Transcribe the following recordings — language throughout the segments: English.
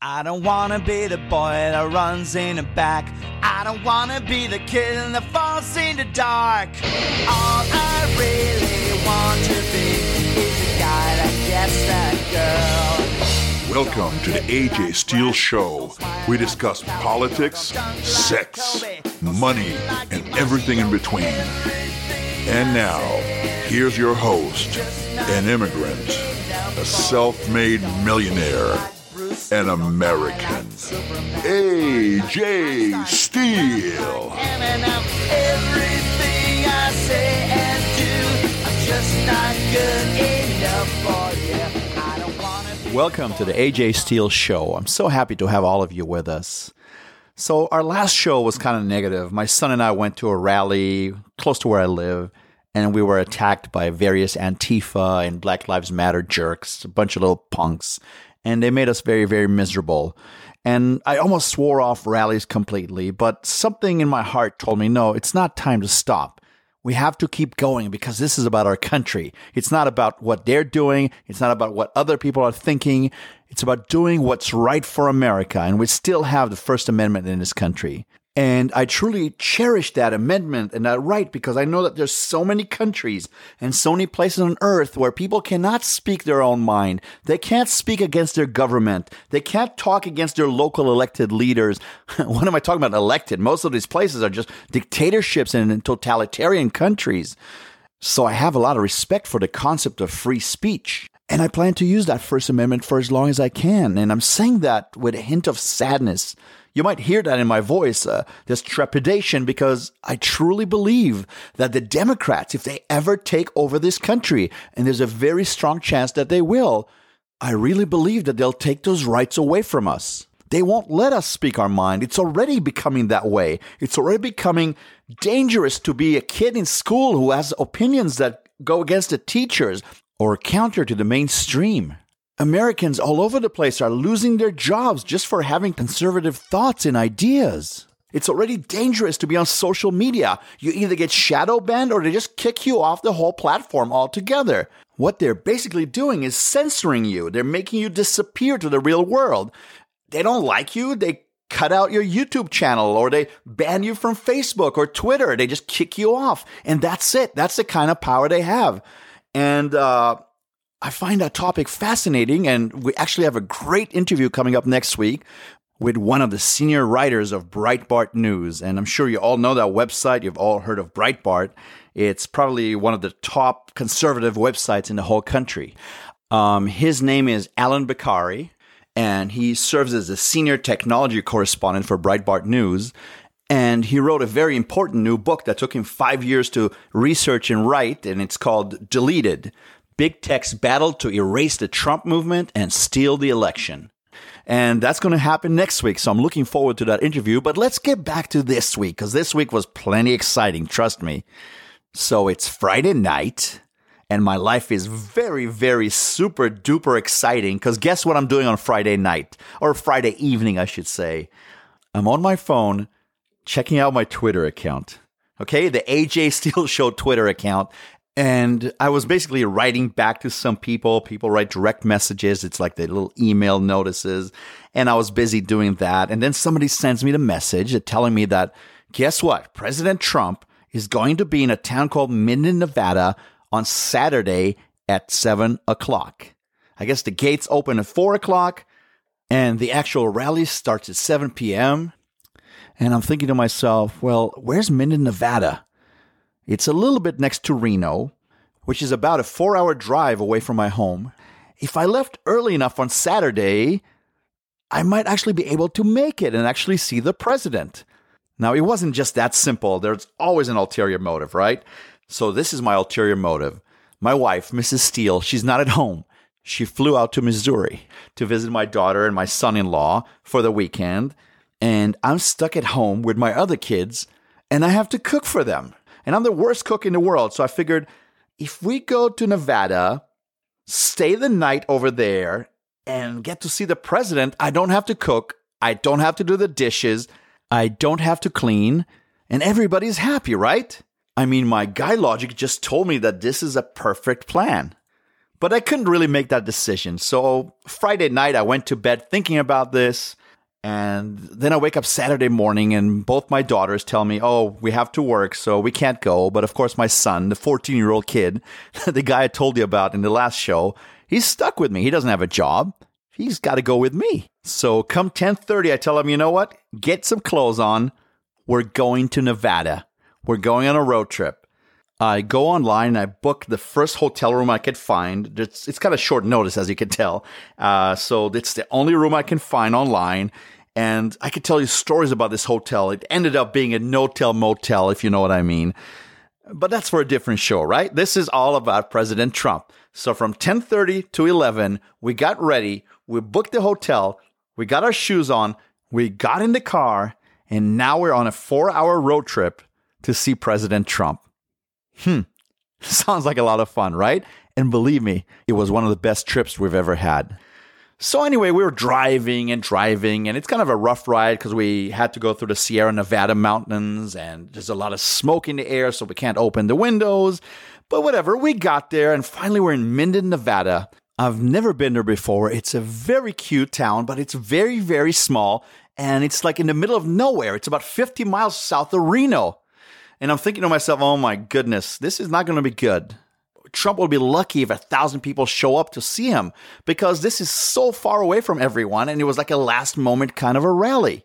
I don't wanna be the boy that runs in the back. I don't wanna be the kid that falls in the dark. All I really want to be is the guy that gets that girl. Welcome to the AJ Steel Show. We discuss politics, sex, money, and everything in between. And now, here's your host, an immigrant, a self made millionaire, an American, AJ Steel. Everything I say and do. I'm just not good enough for you. I don't wanna be Welcome to the AJ Steel Show. I'm so happy to have all of you with us. So, our last show was kind of negative. My son and I went to a rally close to where I live, and we were attacked by various Antifa and Black Lives Matter jerks, a bunch of little punks, and they made us very, very miserable. And I almost swore off rallies completely, but something in my heart told me no, it's not time to stop. We have to keep going because this is about our country. It's not about what they're doing. It's not about what other people are thinking. It's about doing what's right for America. And we still have the First Amendment in this country. And I truly cherish that amendment and that right because I know that there's so many countries and so many places on earth where people cannot speak their own mind. They can't speak against their government. They can't talk against their local elected leaders. what am I talking about elected? Most of these places are just dictatorships and totalitarian countries. So I have a lot of respect for the concept of free speech. And I plan to use that First Amendment for as long as I can. And I'm saying that with a hint of sadness. You might hear that in my voice, uh, this trepidation, because I truly believe that the Democrats, if they ever take over this country, and there's a very strong chance that they will, I really believe that they'll take those rights away from us. They won't let us speak our mind. It's already becoming that way. It's already becoming dangerous to be a kid in school who has opinions that go against the teachers or counter to the mainstream. Americans all over the place are losing their jobs just for having conservative thoughts and ideas. It's already dangerous to be on social media. You either get shadow banned or they just kick you off the whole platform altogether. What they're basically doing is censoring you. They're making you disappear to the real world. They don't like you. They cut out your YouTube channel or they ban you from Facebook or Twitter. They just kick you off. And that's it. That's the kind of power they have. And, uh, I find that topic fascinating, and we actually have a great interview coming up next week with one of the senior writers of Breitbart News. And I'm sure you all know that website. You've all heard of Breitbart. It's probably one of the top conservative websites in the whole country. Um, his name is Allum Bokhari, and he serves as a senior technology correspondent for Breitbart News. And he wrote a very important new book that took him five years to research and write, and it's called Deleted Big Tech's Battle to Erase the Trump Movement and Steal the Election. And that's going to happen next week. So I'm looking forward to that interview. But let's get back to this week because this week was plenty exciting. Trust me. So it's Friday night and my life is very, very super duper exciting because guess what I'm doing on Friday night or Friday evening, I should say. I'm on my phone checking out my Twitter account. Okay, the AJ Steel Show Twitter account. And I was basically writing back to some people. People write direct messages. It's like the little email notices. And I was busy doing that. And then somebody sends me the message telling me that, guess what? President Trump is going to be in a town called Minden, Nevada on Saturday at seven o'clock. I guess the gates open at four o'clock and the actual rally starts at 7 p.m. And I'm thinking to myself, well, where's Minden, Nevada? It's a little bit next to Reno, which is about a four hour drive away from my home. If I left early enough on Saturday, I might actually be able to make it and actually see the president. Now, it wasn't just that simple. There's always an ulterior motive, right? So, this is my ulterior motive. My wife, Mrs. Steel, she's not at home. She flew out to Missouri to visit my daughter and my son in law for the weekend. And I'm stuck at home with my other kids, and I have to cook for them. And I'm the worst cook in the world. So I figured if we go to Nevada, stay the night over there, and get to see the president, I don't have to cook. I don't have to do the dishes. I don't have to clean. And everybody's happy, right? I mean, my guy logic just told me that this is a perfect plan. But I couldn't really make that decision. So Friday night, I went to bed thinking about this. And then I wake up Saturday morning, and both my daughters tell me, Oh, we have to work, so we can't go. But of course, my son, the 14 year old kid, the guy I told you about in the last show, he's stuck with me. He doesn't have a job. He's got to go with me. So come 10:30, I tell him, you know what? Get some clothes on. We're going to Nevada. We're going on a road trip. I go online and I book the first hotel room I could find. It's, it's kind of short notice, as you can tell. Uh, so it's the only room I can find online. And I could tell you stories about this hotel. It ended up being a no-tell motel, if you know what I mean. But that's for a different show, right? This is all about President Trump. So from 10:30 to 11, we got ready, we booked the hotel, we got our shoes on, we got in the car, and now we're on a 4-hour road trip to see President Trump. Hmm. Sounds like a lot of fun, right? And believe me, it was one of the best trips we've ever had. So, anyway, we were driving and driving, and it's kind of a rough ride because we had to go through the Sierra Nevada mountains, and there's a lot of smoke in the air, so we can't open the windows. But whatever, we got there, and finally, we're in Minden, Nevada. I've never been there before. It's a very cute town, but it's very, very small, and it's like in the middle of nowhere. It's about 50 miles south of Reno. And I'm thinking to myself, oh my goodness, this is not going to be good. Trump will be lucky if a thousand people show up to see him because this is so far away from everyone and it was like a last moment kind of a rally.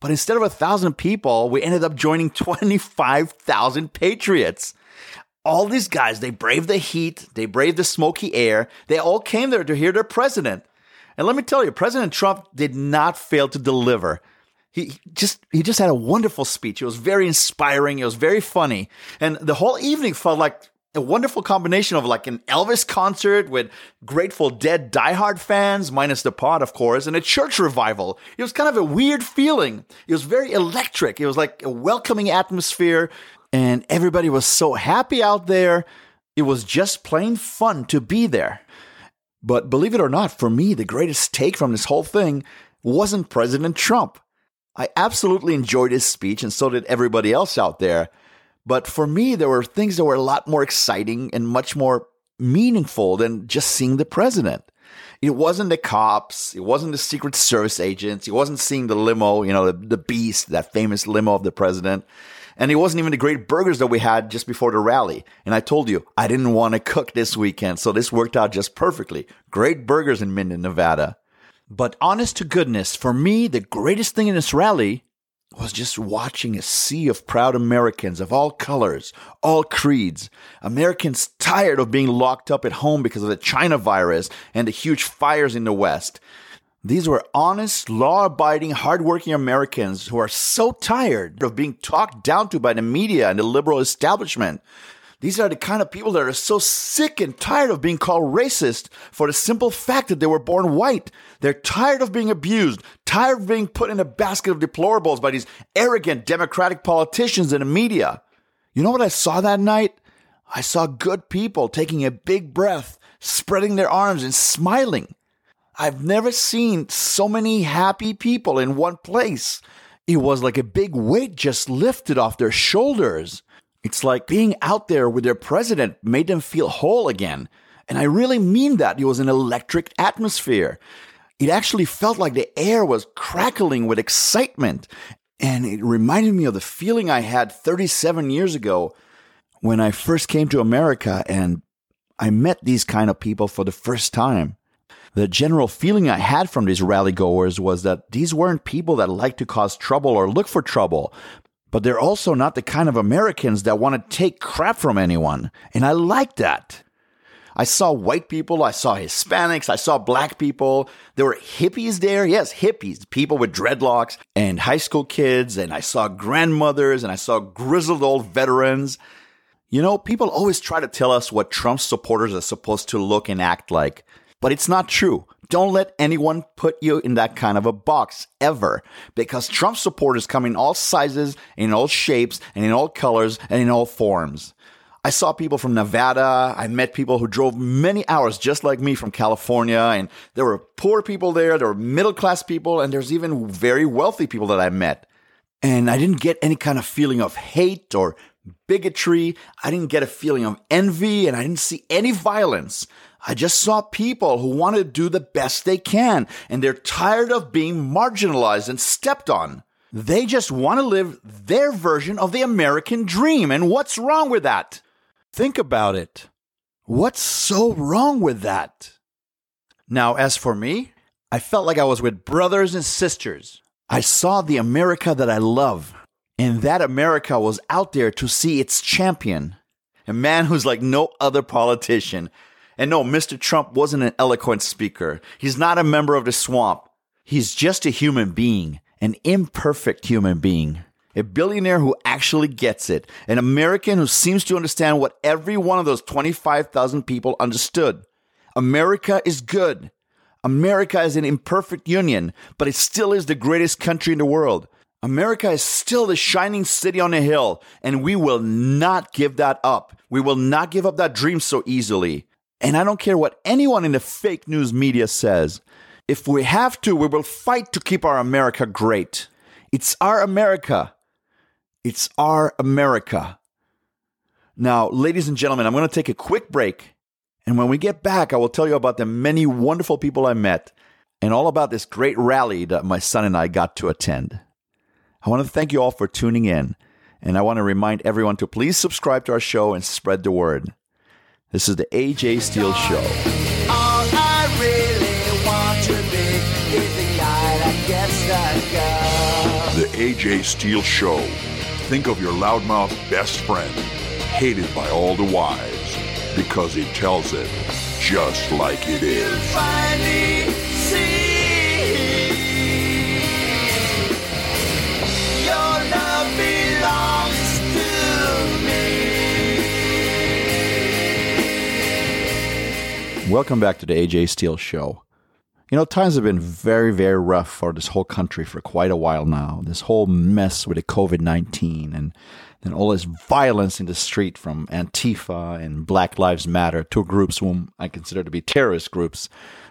But instead of a thousand people, we ended up joining 25,000 patriots. All these guys, they braved the heat, they braved the smoky air, they all came there to hear their president. And let me tell you, President Trump did not fail to deliver he just he just had a wonderful speech. It was very inspiring. It was very funny, and the whole evening felt like a wonderful combination of like an Elvis concert with Grateful Dead diehard fans, minus the pot, of course, and a church revival. It was kind of a weird feeling. It was very electric. It was like a welcoming atmosphere, and everybody was so happy out there. It was just plain fun to be there. But believe it or not, for me, the greatest take from this whole thing wasn't President Trump. I absolutely enjoyed his speech, and so did everybody else out there. But for me, there were things that were a lot more exciting and much more meaningful than just seeing the president. It wasn't the cops, it wasn't the Secret Service agents, it wasn't seeing the limo, you know, the, the beast, that famous limo of the president. And it wasn't even the great burgers that we had just before the rally. And I told you, I didn't want to cook this weekend, so this worked out just perfectly. Great burgers in Minden, Nevada. But honest to goodness, for me, the greatest thing in this rally was just watching a sea of proud Americans of all colors, all creeds. Americans tired of being locked up at home because of the China virus and the huge fires in the West. These were honest, law abiding, hardworking Americans who are so tired of being talked down to by the media and the liberal establishment these are the kind of people that are so sick and tired of being called racist for the simple fact that they were born white. They're tired of being abused, tired of being put in a basket of deplorables by these arrogant Democratic politicians and the media. You know what I saw that night? I saw good people taking a big breath, spreading their arms, and smiling. I've never seen so many happy people in one place. It was like a big weight just lifted off their shoulders. It's like being out there with their president made them feel whole again. And I really mean that. It was an electric atmosphere. It actually felt like the air was crackling with excitement. And it reminded me of the feeling I had 37 years ago when I first came to America and I met these kind of people for the first time. The general feeling I had from these rally goers was that these weren't people that like to cause trouble or look for trouble, but they're also not the kind of Americans that want to take crap from anyone. And I like that. I saw white people, I saw Hispanics, I saw black people. There were hippies there. Yes, hippies, people with dreadlocks and high school kids. And I saw grandmothers and I saw grizzled old veterans. You know, people always try to tell us what Trump supporters are supposed to look and act like, but it's not true. Don't let anyone put you in that kind of a box ever because Trump supporters come in all sizes, in all shapes, and in all colors, and in all forms. I saw people from Nevada. I met people who drove many hours just like me from California. And there were poor people there. There were middle class people. And there's even very wealthy people that I met. And I didn't get any kind of feeling of hate or bigotry. I didn't get a feeling of envy and I didn't see any violence. I just saw people who want to do the best they can and they're tired of being marginalized and stepped on. They just want to live their version of the American dream. And what's wrong with that? Think about it. What's so wrong with that? Now, as for me, I felt like I was with brothers and sisters. I saw the America that I love, and that America was out there to see its champion, a man who's like no other politician. And no, Mr. Trump wasn't an eloquent speaker. He's not a member of the swamp. He's just a human being, an imperfect human being, a billionaire who actually gets it, an American who seems to understand what every one of those 25,000 people understood. America is good. America is an imperfect union, but it still is the greatest country in the world. America is still the shining city on a hill, and we will not give that up. We will not give up that dream so easily. And I don't care what anyone in the fake news media says. If we have to, we will fight to keep our America great. It's our America. It's our America. Now, ladies and gentlemen, I'm going to take a quick break. And when we get back, I will tell you about the many wonderful people I met and all about this great rally that my son and I got to attend. I want to thank you all for tuning in. And I want to remind everyone to please subscribe to our show and spread the word. This is the AJ Steel Show. All I really want to be is the guy that gets the girl. The AJ Steel Show. Think of your loudmouth best friend, hated by all the wives, because he tells it just like it is. Welcome back to the AJ Steel Show. You know, times have been very, very rough for this whole country for quite a while now. This whole mess with the COVID 19 and then all this violence in the street from Antifa and Black Lives Matter, two groups whom I consider to be terrorist groups.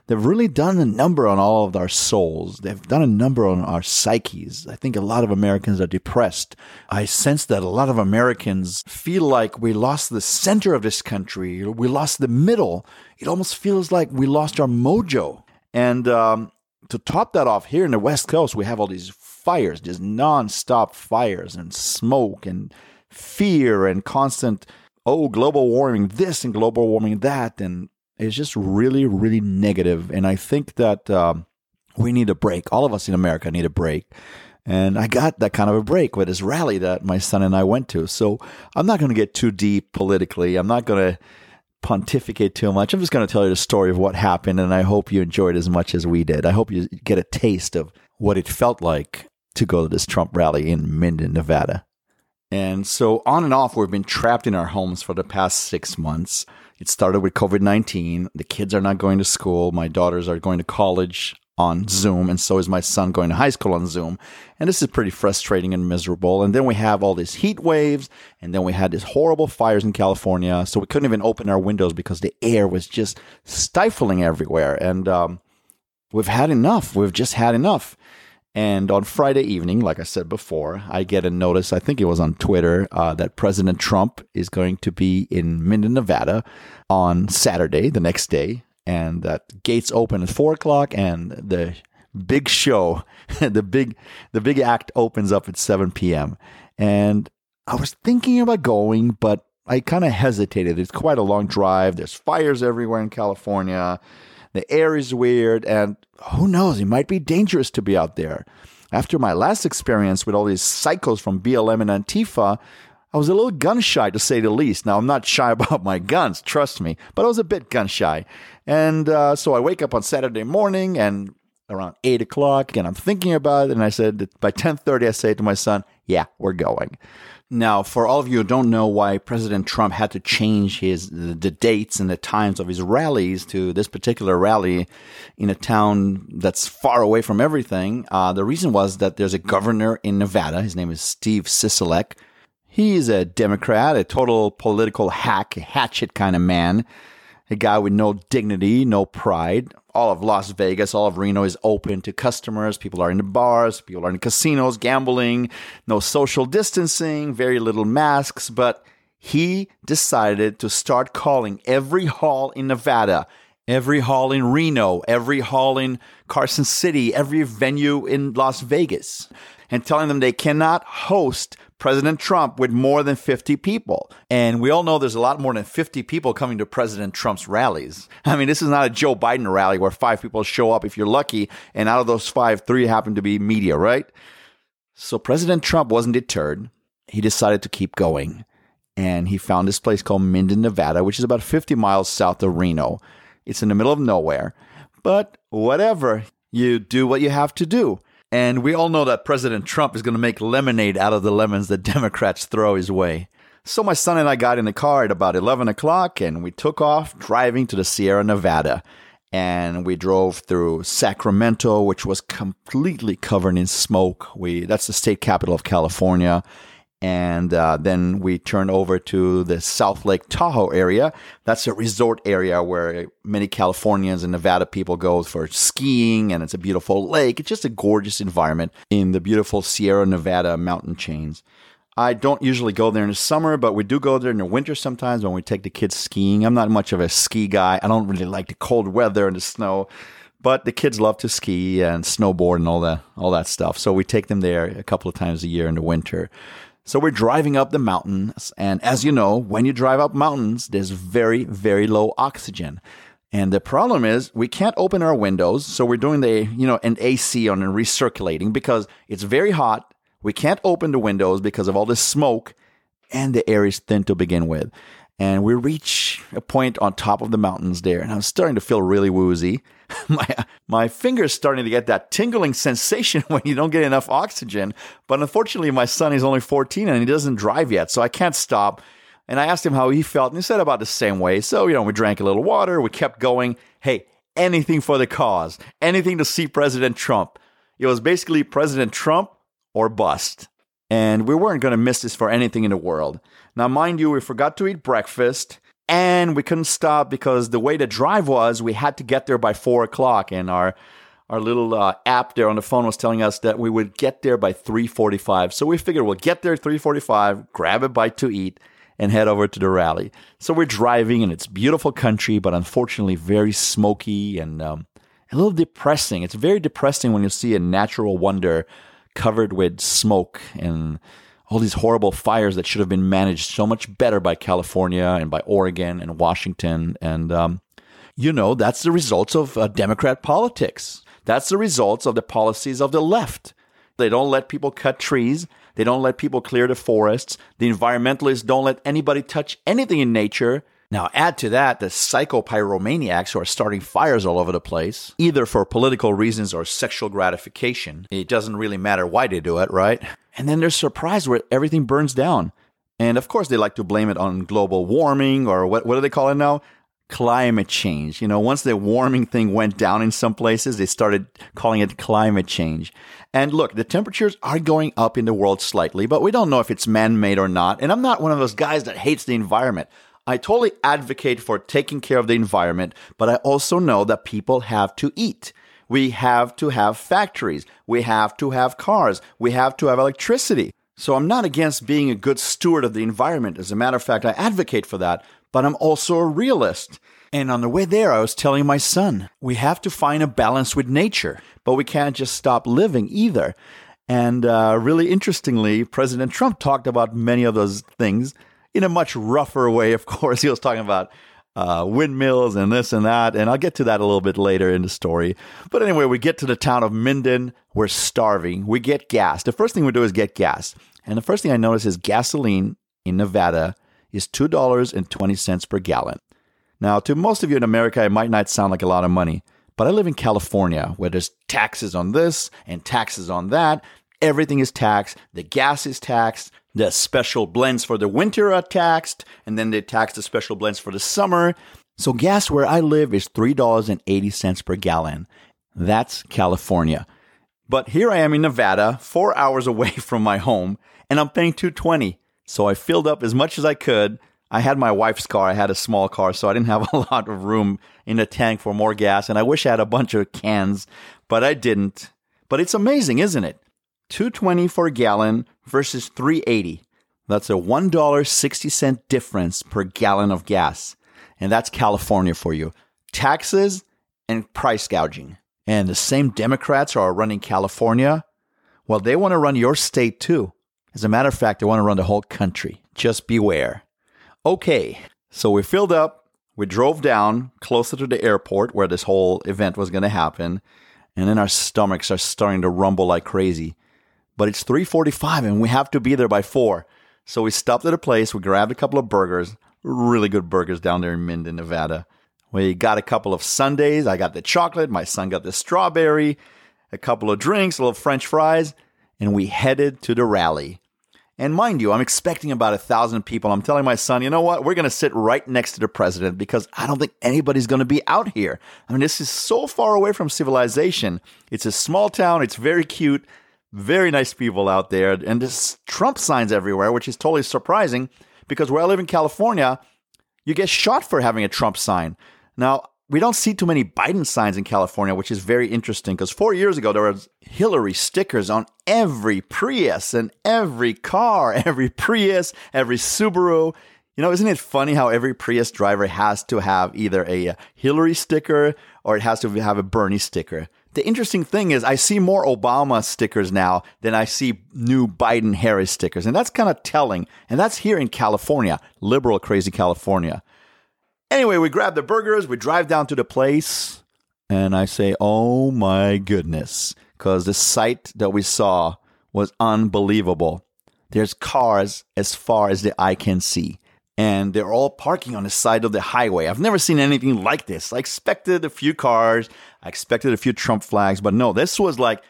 They've really done a number on all of our souls. They've done a number on our psyches. I think a lot of Americans are depressed. I sense that a lot of Americans feel like we lost the center of this country. We lost the middle. It almost feels like we lost our mojo. And um, to top that off, here in the West Coast, we have all these fires, just nonstop fires and smoke and fear and constant, oh, global warming this and global warming that. And it's just really, really negative. And I think that um, we need a break. All of us in America need a break. And I got that kind of a break with this rally that my son and I went to. So I'm not going to get too deep politically. I'm not going to pontificate too much. I'm just going to tell you the story of what happened, and I hope you enjoyed as much as we did. I hope you get a taste of what it felt like to go to this Trump rally in Minden, Nevada. And so, on and off, we've been trapped in our homes for the past six months. It started with COVID 19. The kids are not going to school. My daughters are going to college on Zoom, and so is my son going to high school on Zoom. And this is pretty frustrating and miserable. And then we have all these heat waves, and then we had these horrible fires in California. So we couldn't even open our windows because the air was just stifling everywhere. And um, we've had enough. We've just had enough. And on Friday evening, like I said before, I get a notice, I think it was on Twitter, uh, that President Trump is going to be in Minden, Nevada on Saturday, the next day. And that gates open at four o'clock and the big show, the big the big act opens up at 7 p.m. And I was thinking about going, but I kind of hesitated. It's quite a long drive. There's fires everywhere in California. The air is weird, and who knows? It might be dangerous to be out there. After my last experience with all these psychos from BLM and Antifa, I was a little gun shy to say the least. Now, I'm not shy about my guns, trust me, but I was a bit gun shy. And uh, so I wake up on Saturday morning and around 8 o'clock, and I'm thinking about it. And I said, by 10.30, I say to my son, yeah, we're going. Now, for all of you who don't know why President Trump had to change his the dates and the times of his rallies to this particular rally in a town that's far away from everything, uh, the reason was that there's a governor in Nevada. His name is Steve Sisolak. He's a Democrat, a total political hack, hatchet kind of man, a guy with no dignity, no pride. All of Las Vegas, all of Reno is open to customers. People are in the bars, people are in casinos, gambling, no social distancing, very little masks. But he decided to start calling every hall in Nevada every hall in Reno, every hall in Carson City, every venue in Las Vegas, and telling them they cannot host President Trump with more than 50 people. And we all know there's a lot more than 50 people coming to President Trump's rallies. I mean, this is not a Joe Biden rally where five people show up if you're lucky, and out of those five, three happen to be media, right? So President Trump wasn't deterred. He decided to keep going. And he found this place called Minden, Nevada, which is about 50 miles south of Reno. It's in the middle of nowhere. But whatever, you do what you have to do. And we all know that President Trump is going to make lemonade out of the lemons that Democrats throw his way. So my son and I got in the car at about 11 o'clock and we took off driving to the Sierra Nevada. And we drove through Sacramento, which was completely covered in smoke. We that's the state capital of California and uh, then we turn over to the South Lake Tahoe area. That's a resort area where many Californians and Nevada people go for skiing, and it's a beautiful lake. It's just a gorgeous environment in the beautiful Sierra Nevada mountain chains. I don't usually go there in the summer, but we do go there in the winter sometimes when we take the kids skiing. I'm not much of a ski guy. I don't really like the cold weather and the snow, but the kids love to ski and snowboard and all that all that stuff. So we take them there a couple of times a year in the winter. So we're driving up the mountains. And as you know, when you drive up mountains, there's very, very low oxygen. And the problem is we can't open our windows. So we're doing the, you know, an AC on and recirculating because it's very hot. We can't open the windows because of all this smoke and the air is thin to begin with. And we reach a point on top of the mountains there, and I'm starting to feel really woozy. my my fingers starting to get that tingling sensation when you don't get enough oxygen. But unfortunately, my son is only 14 and he doesn't drive yet, so I can't stop. And I asked him how he felt, and he said about the same way. So you know, we drank a little water, we kept going. Hey, anything for the cause, anything to see President Trump. It was basically President Trump or bust. And we weren't going to miss this for anything in the world. Now, mind you, we forgot to eat breakfast and we couldn't stop because the way the drive was, we had to get there by four o'clock, and our our little uh, app there on the phone was telling us that we would get there by 3.45 so we figured we'll get there at 3.45 grab a bite to eat and head over to the rally. So we're driving and it's beautiful country but unfortunately very smoky and um, a little depressing. It's very depressing when you see a natural wonder covered with smoke and all these horrible fires that should have been managed so much better by California and by Oregon and Washington. And, um, you know, that's the results of uh, Democrat politics. That's the results of the policies of the left. They don't let people cut trees. They don't let people clear the forests. The environmentalists don't let anybody touch anything in nature. Now, add to that the psychopyromaniacs who are starting fires all over the place, either for political reasons or sexual gratification. It doesn't really matter why they do it, right? And then they're surprised where everything burns down. And of course, they like to blame it on global warming or what, what do they call it now? Climate change. You know, once the warming thing went down in some places, they started calling it climate change. And look, the temperatures are going up in the world slightly, but we don't know if it's man made or not. And I'm not one of those guys that hates the environment. I totally advocate for taking care of the environment, but I also know that people have to eat. We have to have factories. We have to have cars. We have to have electricity. So I'm not against being a good steward of the environment. As a matter of fact, I advocate for that, but I'm also a realist. And on the way there, I was telling my son, we have to find a balance with nature, but we can't just stop living either. And uh, really interestingly, President Trump talked about many of those things in a much rougher way, of course. He was talking about uh, windmills and this and that. And I'll get to that a little bit later in the story. But anyway, we get to the town of Minden. We're starving. We get gas. The first thing we do is get gas. And the first thing I notice is gasoline in Nevada is $2.20 per gallon. Now, to most of you in America, it might not sound like a lot of money, but I live in California where there's taxes on this and taxes on that. Everything is taxed. The gas is taxed. The special blends for the winter are taxed, and then they tax the special blends for the summer. So gas where I live is $3.80 per gallon. That's California. But here I am in Nevada, 4 hours away from my home, and I'm paying 220. So I filled up as much as I could. I had my wife's car, I had a small car, so I didn't have a lot of room in the tank for more gas, and I wish I had a bunch of cans, but I didn't. But it's amazing, isn't it? 220 for a gallon versus 380. That's a $1.60 difference per gallon of gas. And that's California for you. taxes and price gouging. And the same Democrats are running California. Well, they want to run your state too. As a matter of fact, they want to run the whole country. Just beware. Okay, so we filled up. We drove down closer to the airport where this whole event was going to happen. And then our stomachs are starting to rumble like crazy. But it's 3:45 and we have to be there by 4. So we stopped at a place, we grabbed a couple of burgers, really good burgers down there in Minden, Nevada. We got a couple of sundaes. I got the chocolate, my son got the strawberry, a couple of drinks, a little french fries, and we headed to the rally. And mind you, I'm expecting about a thousand people. I'm telling my son, you know what? We're going to sit right next to the president because I don't think anybody's going to be out here. I mean, this is so far away from civilization. It's a small town. It's very cute. Very nice people out there. And there's Trump signs everywhere, which is totally surprising because where I live in California, you get shot for having a Trump sign. Now, we don't see too many Biden signs in California, which is very interesting because four years ago there was Hillary stickers on every Prius and every car, every Prius, every Subaru. You know, isn't it funny how every Prius driver has to have either a uh, Hillary sticker or it has to have a Bernie sticker? The interesting thing is, I see more Obama stickers now than I see new Biden Harris stickers. And that's kind of telling. And that's here in California, liberal, crazy California. Anyway, we grab the burgers, we drive down to the place, and I say, oh my goodness, because the sight that we saw was unbelievable. There's cars as far as the eye can see, and they're all parking on the side of the highway. I've never seen anything like this. I expected a few cars, I expected a few Trump flags, but no, this was like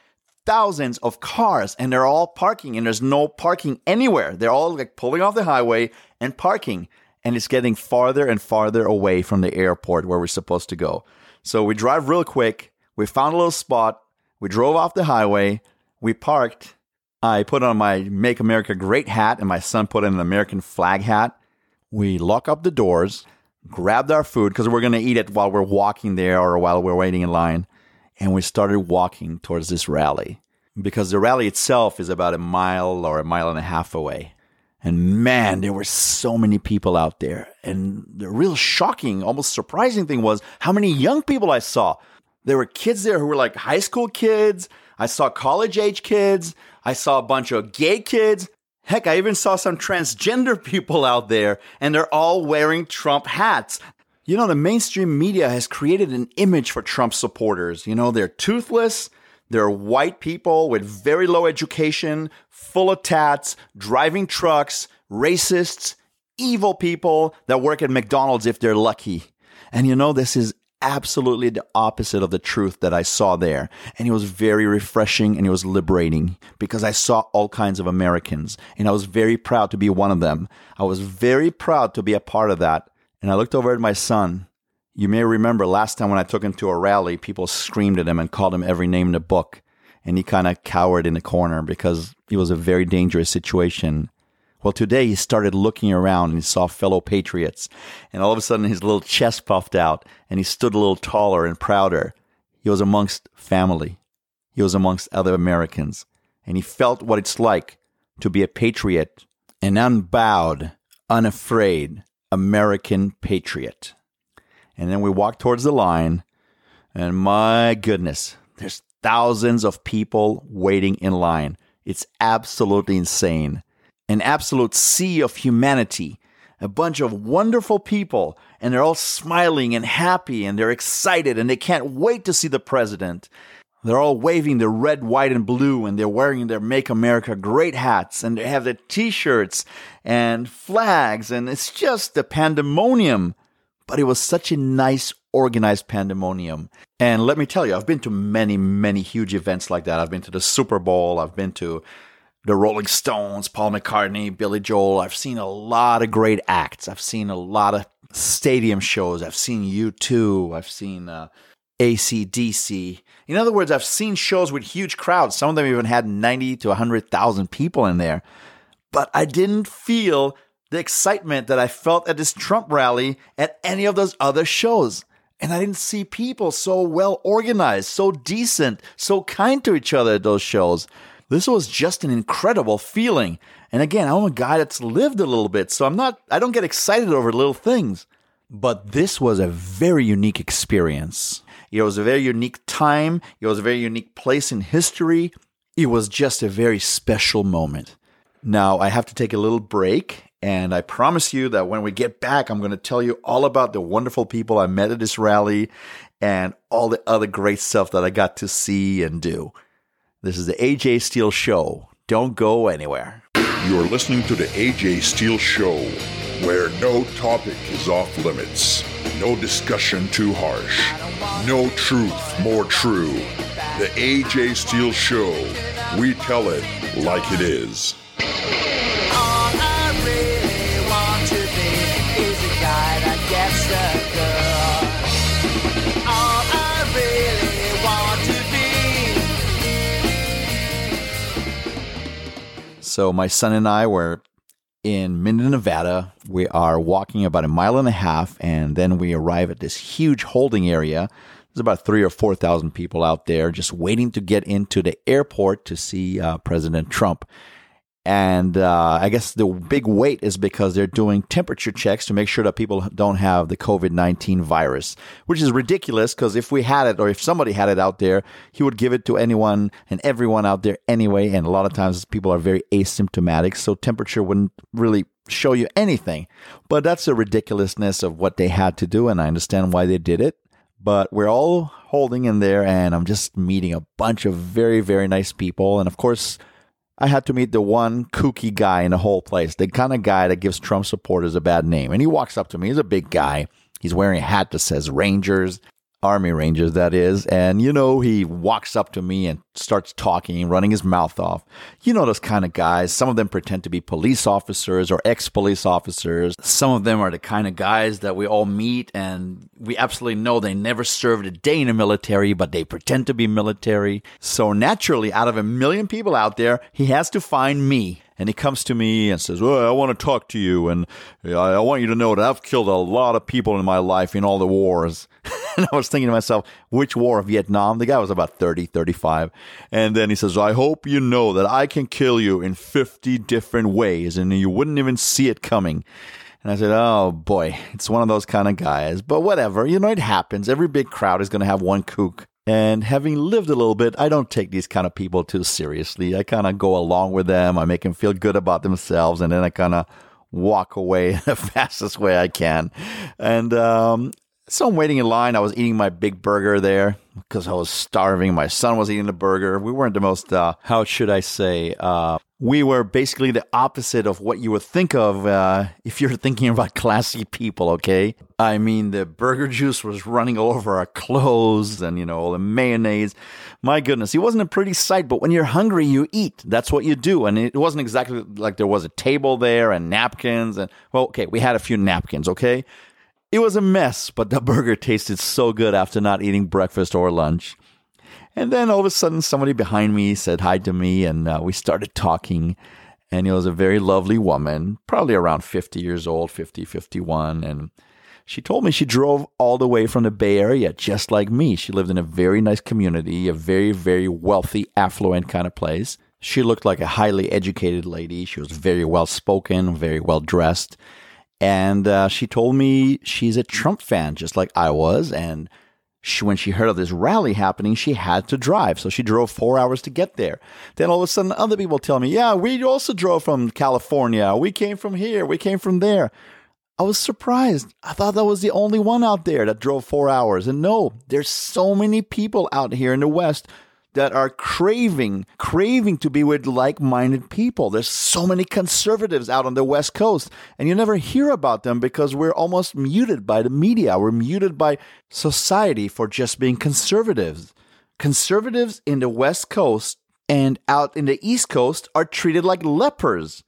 thousands of cars and they're all parking and there's no parking anywhere. They're all like pulling off the highway and parking and it's getting farther and farther away from the airport where we're supposed to go. So we drive real quick. We found a little spot. We drove off the highway. We parked. I put on my Make America Great hat, and my son put on an American flag hat. We lock up the doors, grabbed our food because we're going to eat it while we're walking there or while we're waiting in line. And we started walking towards this rally because the rally itself is about a mile or a mile and a half away. And man, there were so many people out there. And the real shocking, almost surprising thing was how many young people I saw. There were kids there who were like high school kids. I saw college age kids. I saw a bunch of gay kids. Heck, I even saw some transgender people out there, and they're all wearing Trump hats. You know, the mainstream media has created an image for Trump supporters. You know, they're toothless, they're white people with very low education, full of tats, driving trucks, racists, evil people that work at McDonald's if they're lucky. And you know, this is absolutely the opposite of the truth that I saw there. And it was very refreshing and it was liberating because I saw all kinds of Americans and I was very proud to be one of them. I was very proud to be a part of that. And I looked over at my son you may remember last time when I took him to a rally, people screamed at him and called him every name in the book. And he kind of cowered in the corner because it was a very dangerous situation. Well, today he started looking around and he saw fellow patriots. And all of a sudden his little chest puffed out and he stood a little taller and prouder. He was amongst family. He was amongst other Americans. And he felt what it's like to be a patriot, an unbowed, unafraid American patriot. And then we walk towards the line, and my goodness, there's thousands of people waiting in line. It's absolutely insane. An absolute sea of humanity, a bunch of wonderful people, and they're all smiling and happy and they're excited and they can't wait to see the president. They're all waving their red, white, and blue, and they're wearing their Make America Great hats, and they have their t shirts and flags, and it's just a pandemonium but it was such a nice organized pandemonium. And let me tell you, I've been to many, many huge events like that. I've been to the Super Bowl, I've been to the Rolling Stones, Paul McCartney, Billy Joel. I've seen a lot of great acts. I've seen a lot of stadium shows. I've seen U2. I've seen uh, ACDC. In other words, I've seen shows with huge crowds. Some of them even had 90 to 100,000 people in there. But I didn't feel the excitement that I felt at this Trump rally at any of those other shows. And I didn't see people so well organized, so decent, so kind to each other at those shows. This was just an incredible feeling. And again, I'm a guy that's lived a little bit, so I'm not, I don't get excited over little things. But this was a very unique experience. It was a very unique time. It was a very unique place in history. It was just a very special moment. Now, I have to take a little break, and I promise you that when we get back, I'm going to tell you all about the wonderful people I met at this rally and all the other great stuff that I got to see and do. This is the AJ Steel Show. Don't go anywhere. You're listening to the AJ Steel Show, where no topic is off limits, no discussion too harsh, no truth more true. The AJ Steel Show. We tell it like it is. So my son and I were in Minden, Nevada. We are walking about a mile and a half, and then we arrive at this huge holding area. There's about three or four thousand people out there just waiting to get into the airport to see uh, President Trump. And uh, I guess the big wait is because they're doing temperature checks to make sure that people don't have the COVID 19 virus, which is ridiculous because if we had it or if somebody had it out there, he would give it to anyone and everyone out there anyway. And a lot of times people are very asymptomatic, so temperature wouldn't really show you anything. But that's the ridiculousness of what they had to do, and I understand why they did it. But we're all holding in there, and I'm just meeting a bunch of very, very nice people. And of course, I had to meet the one kooky guy in the whole place, the kind of guy that gives Trump supporters a bad name. And he walks up to me. He's a big guy. He's wearing a hat that says Rangers, Army Rangers, that is. And, you know, he walks up to me and starts talking, running his mouth off. You know, those kind of guys. Some of them pretend to be police officers or ex police officers. Some of them are the kind of guys that we all meet and we absolutely know they never served a day in the military, but they pretend to be military. So naturally, out of a million people out there, he has to find me. And he comes to me and says, Well, I want to talk to you. And uh, I want you to know that I've killed a lot of people in my life in all the wars. and I was thinking to myself, which war? Vietnam? The guy was about 30, 35. And then he says, I hope you know that I can kill you in 50 different ways and you wouldn't even see it coming. And I said, Oh boy, it's one of those kind of guys. But whatever, you know, it happens. Every big crowd is going to have one kook. And having lived a little bit, I don't take these kind of people too seriously. I kind of go along with them. I make them feel good about themselves. And then I kind of walk away the fastest way I can. And um, so I'm waiting in line. I was eating my big burger there because I was starving. My son was eating the burger. We weren't the most, uh, how should I say, uh, we were basically the opposite of what you would think of uh, if you're thinking about classy people, okay? I mean, the burger juice was running all over our clothes and, you know, all the mayonnaise. My goodness, it wasn't a pretty sight, but when you're hungry, you eat. That's what you do. And it wasn't exactly like there was a table there and napkins. And, well, okay, we had a few napkins, okay? It was a mess, but the burger tasted so good after not eating breakfast or lunch. And then all of a sudden, somebody behind me said hi to me, and uh, we started talking. And it was a very lovely woman, probably around 50 years old, 50, 51. And she told me she drove all the way from the Bay Area, just like me. She lived in a very nice community, a very, very wealthy, affluent kind of place. She looked like a highly educated lady. She was very well spoken, very well dressed. And uh, she told me she's a Trump fan, just like I was. And she, when she heard of this rally happening, she had to drive. So she drove four hours to get there. Then all of a sudden, other people tell me, yeah, we also drove from California. We came from here. We came from there. I was surprised. I thought that was the only one out there that drove four hours. And no, there's so many people out here in the West that are craving, craving to be with like minded people. There's so many conservatives out on the West Coast, and you never hear about them because we're almost muted by the media. We're muted by society for just being conservatives. Conservatives in the West Coast and out in the East Coast are treated like lepers.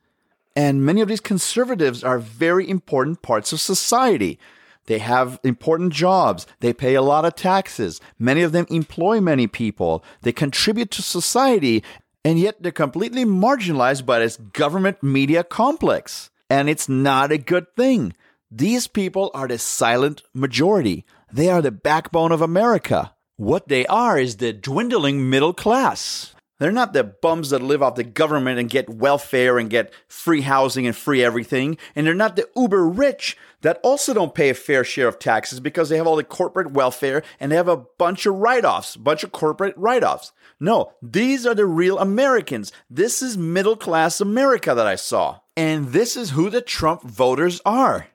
And many of these conservatives are very important parts of society. They have important jobs. They pay a lot of taxes. Many of them employ many people. They contribute to society, and yet they're completely marginalized by this government media complex. And it's not a good thing. These people are the silent majority. They are the backbone of America. What they are is the dwindling middle class. They're not the bums that live off the government and get welfare and get free housing and free everything. And they're not the uber rich that also don't pay a fair share of taxes because they have all the corporate welfare and they have a bunch of write offs, a bunch of corporate write offs. No, these are the real Americans. This is middle class America that I saw. And this is who the Trump voters are.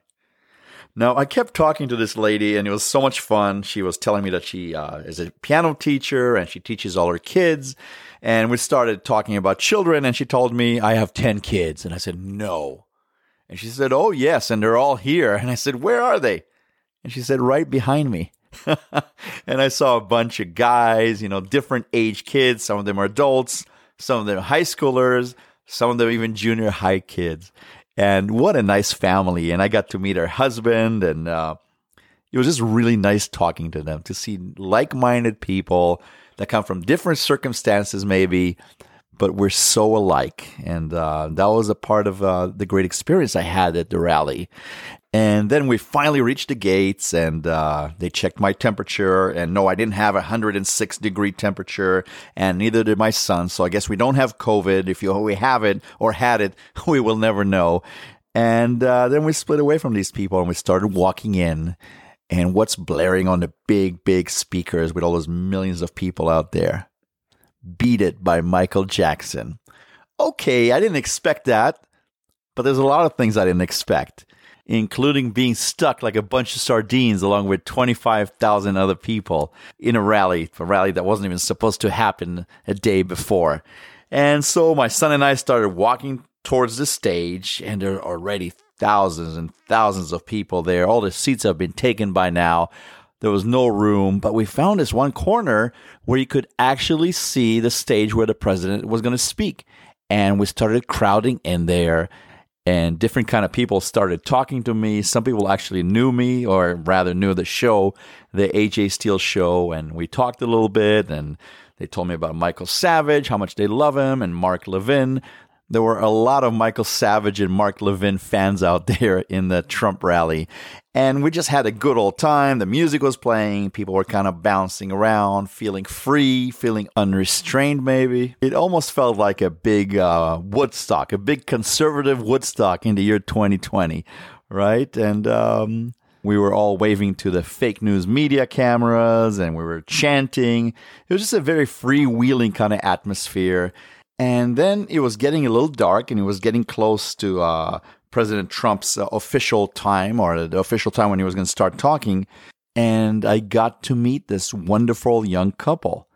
Now, I kept talking to this lady, and it was so much fun. She was telling me that she uh, is a piano teacher and she teaches all her kids. And we started talking about children, and she told me, I have 10 kids. And I said, No. And she said, Oh, yes, and they're all here. And I said, Where are they? And she said, Right behind me. and I saw a bunch of guys, you know, different age kids. Some of them are adults, some of them are high schoolers, some of them even junior high kids. And what a nice family. And I got to meet her husband, and uh, it was just really nice talking to them to see like minded people that come from different circumstances, maybe, but we're so alike. And uh, that was a part of uh, the great experience I had at the rally. And then we finally reached the gates and uh, they checked my temperature. And no, I didn't have a 106 degree temperature and neither did my son. So I guess we don't have COVID. If you, we have it or had it, we will never know. And uh, then we split away from these people and we started walking in. And what's blaring on the big, big speakers with all those millions of people out there? Beat It by Michael Jackson. Okay, I didn't expect that, but there's a lot of things I didn't expect including being stuck like a bunch of sardines along with 25,000 other people in a rally, a rally that wasn't even supposed to happen a day before. And so my son and I started walking towards the stage, and there are already thousands and thousands of people there. All the seats have been taken by now. There was no room, but we found this one corner where you could actually see the stage where the president was going to speak. And we started crowding in there and different kind of people started talking to me. Some people actually knew me, or rather knew the show, the AJ Steel show, and we talked a little bit. And they told me about Michael Savage, how much they love him, and Mark Levin there were a lot of Michael Savage and Mark Levin fans out there in the Trump rally. And we just had a good old time. The music was playing. People were kind of bouncing around, feeling free, feeling unrestrained, maybe. It almost felt like a big uh, Woodstock, a big conservative Woodstock in the year 2020, right? And um, we were all waving to the fake news media cameras and we were chanting. It was just a very freewheeling kind of atmosphere. And then it was getting a little dark and it was getting close to uh, President Trump's uh, official time or the official time when he was going to start talking. And I got to meet this wonderful young couple.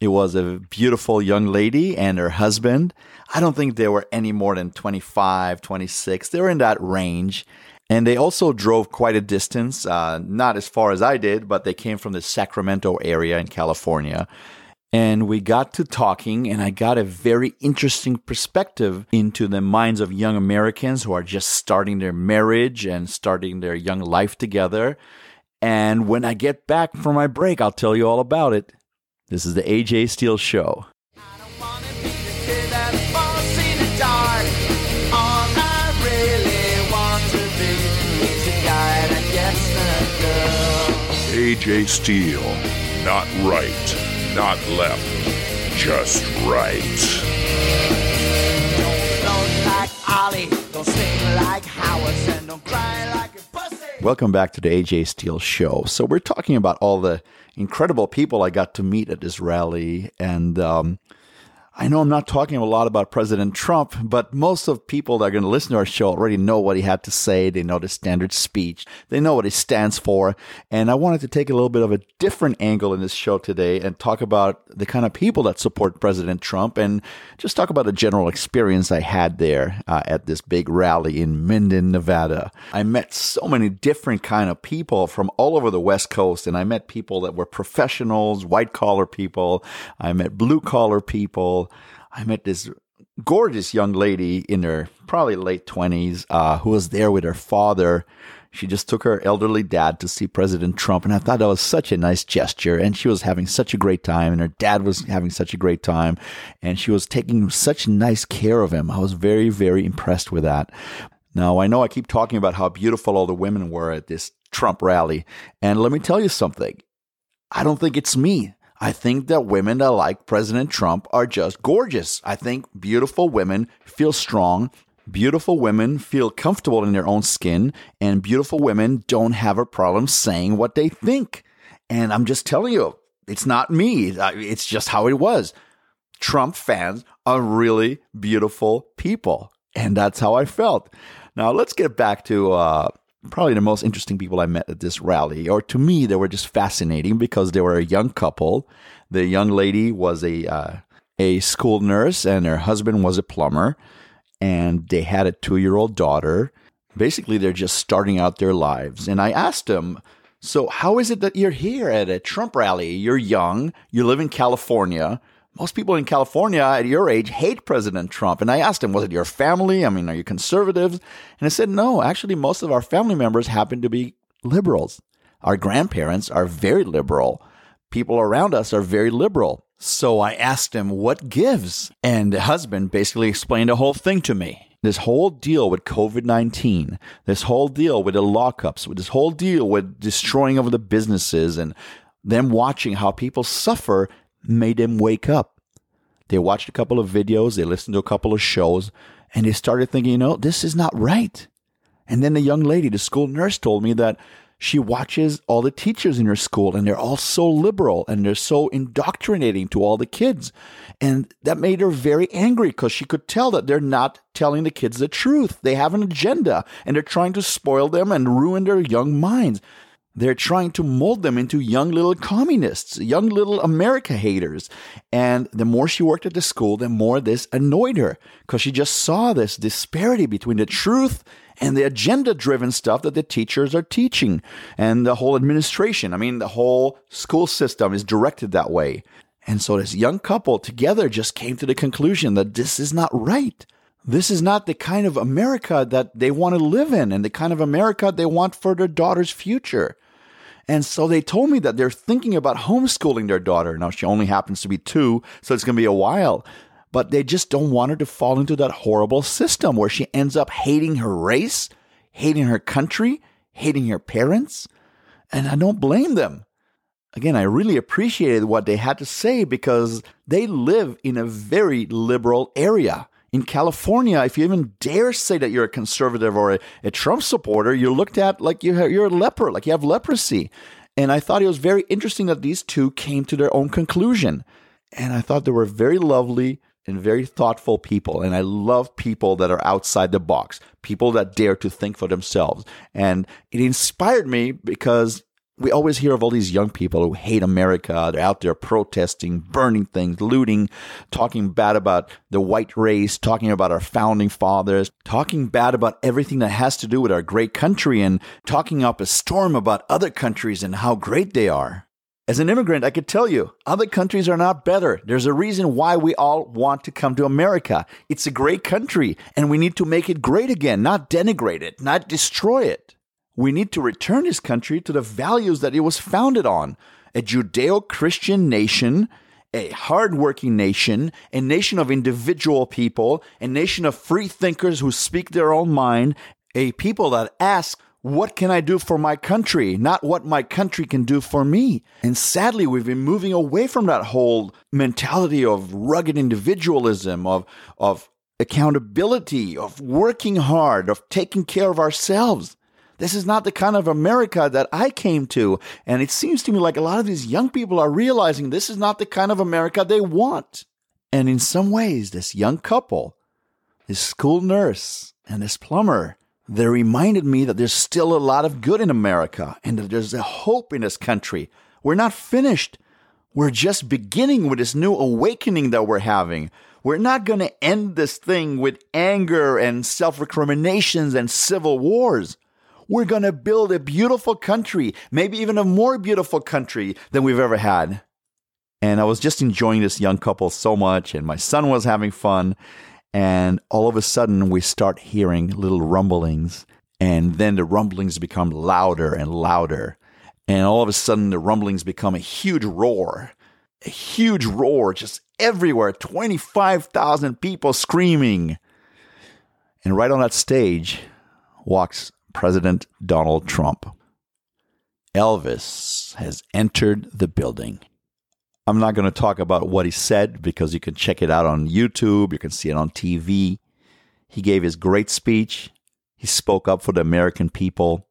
It was a beautiful young lady and her husband. I don't think they were any more than 25, 26. They were in that range. And they also drove quite a distance, uh, not as far as I did, but they came from the Sacramento area in California. And we got to talking, and I got a very interesting perspective into the minds of young Americans who are just starting their marriage and starting their young life together. And when I get back from my break, I'll tell you all about it. This is the AJ Steel Show. AJ Steel, not right not left, just right. Welcome back to the AJ Steel Show. So, we're talking about all the incredible people I got to meet at this rally, and um, I know I'm not talking a lot about President Trump, but most of people that are going to listen to our show already know what he had to say. They know the standard speech. They know what he stands for. And I wanted to take a little bit of a different angle in this show today and talk about the kind of people that support President Trump and just talk about the general experience I had there uh, at this big rally in Minden, Nevada. I met so many different kind of people from all over the West Coast, and I met people that were professionals, white collar people. I met blue collar people. I met this gorgeous young lady in her probably late 20s uh, who was there with her father. She just took her elderly dad to see President Trump. And I thought that was such a nice gesture. And she was having such a great time. And her dad was having such a great time. And she was taking such nice care of him. I was very, very impressed with that. Now, I know I keep talking about how beautiful all the women were at this Trump rally. And let me tell you something. I don't think it's me. I think that women that like President Trump are just gorgeous. I think beautiful women feel strong. Beautiful women feel comfortable in their own skin, and beautiful women don't have a problem saying what they think. And I'm just telling you, it's not me. It's just how it was. Trump fans are really beautiful people. And that's how I felt. Now, let's get back to uh, probably the most interesting people I met at this rally. Or to me, they were just fascinating because they were a young couple. The young lady was a, uh, a school nurse, and her husband was a plumber. And they had a two year old daughter. Basically, they're just starting out their lives. And I asked them, so, how is it that you're here at a Trump rally? You're young, you live in California. Most people in California at your age hate President Trump. And I asked him, was it your family? I mean, are you conservatives? And I said, no, actually, most of our family members happen to be liberals. Our grandparents are very liberal. People around us are very liberal. So I asked him, what gives? And the husband basically explained the whole thing to me this whole deal with COVID 19, this whole deal with the lockups, with this whole deal with destroying of the businesses and them watching how people suffer made them wake up. They watched a couple of videos, they listened to a couple of shows, and they started thinking, you know, this is not right. And then the young lady, the school nurse, told me that she watches all the teachers in her school and they're all so liberal and they're so indoctrinating to all the kids. And that made her very angry because she could tell that they're not telling the kids the truth. They have an agenda and they're trying to spoil them and ruin their young minds. They're trying to mold them into young little communists, young little America haters. And the more she worked at the school, the more this annoyed her because she just saw this disparity between the truth and the agenda driven stuff that the teachers are teaching and the whole administration. I mean, the whole school system is directed that way. And so this young couple together just came to the conclusion that this is not right. This is not the kind of America that they want to live in and the kind of America they want for their daughter's future. And so they told me that they're thinking about homeschooling their daughter. Now, she only happens to be two, so it's going to be a while. But they just don't want her to fall into that horrible system where she ends up hating her race, hating her country, hating her parents. And I don't blame them. Again, I really appreciated what they had to say because they live in a very liberal area. In California, if you even dare say that you're a conservative or a, a Trump supporter, you're looked at like you're, you're a leper, like you have leprosy. And I thought it was very interesting that these two came to their own conclusion. And I thought they were very lovely and very thoughtful people. And I love people that are outside the box, people that dare to think for themselves. And it inspired me because we always hear of all these young people who hate America. They're out there protesting, burning things, looting, talking bad about the white race, talking about our founding fathers, talking bad about everything that has to do with our great country, and talking up a storm about other countries and how great they are. As an immigrant, I could tell you, other countries are not better. There's a reason why we all want to come to America. It's a great country, and we need to make it great again, not denigrate it, not destroy it. We need to return this country to the values that it was founded on a Judeo Christian nation, a hardworking nation, a nation of individual people, a nation of free thinkers who speak their own mind, a people that ask, what can I do for my country? Not what my country can do for me. And sadly, we've been moving away from that whole mentality of rugged individualism, of, of accountability, of working hard, of taking care of ourselves. This is not the kind of America that I came to. And it seems to me like a lot of these young people are realizing this is not the kind of America they want. And in some ways, this young couple, this school nurse, and this plumber, they reminded me that there's still a lot of good in America and that there's a hope in this country. We're not finished. We're just beginning with this new awakening that we're having. We're not going to end this thing with anger and self recriminations and civil wars. We're going to build a beautiful country, maybe even a more beautiful country than we've ever had. And I was just enjoying this young couple so much, and my son was having fun. And all of a sudden, we start hearing little rumblings, and then the rumblings become louder and louder. And all of a sudden, the rumblings become a huge roar, a huge roar just everywhere 25,000 people screaming. And right on that stage walks President Donald Trump. Elvis has entered the building. I'm not going to talk about what he said because you can check it out on YouTube, you can see it on TV. He gave his great speech. He spoke up for the American people.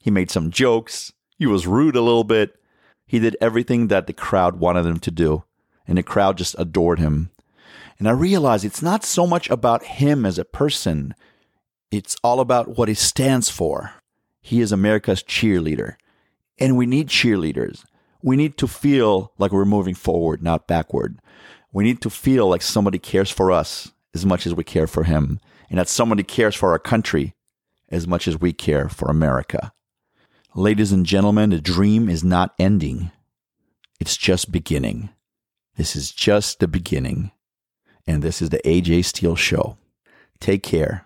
He made some jokes. He was rude a little bit. He did everything that the crowd wanted him to do, and the crowd just adored him. And I realized it's not so much about him as a person, it's all about what he stands for. He is America's cheerleader. And we need cheerleaders. We need to feel like we're moving forward, not backward. We need to feel like somebody cares for us as much as we care for him, and that somebody cares for our country as much as we care for America. Ladies and gentlemen, the dream is not ending. It's just beginning. This is just the beginning. And this is the AJ Steel Show. Take care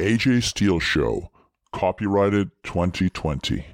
AJ Steel Show, copyrighted 2020.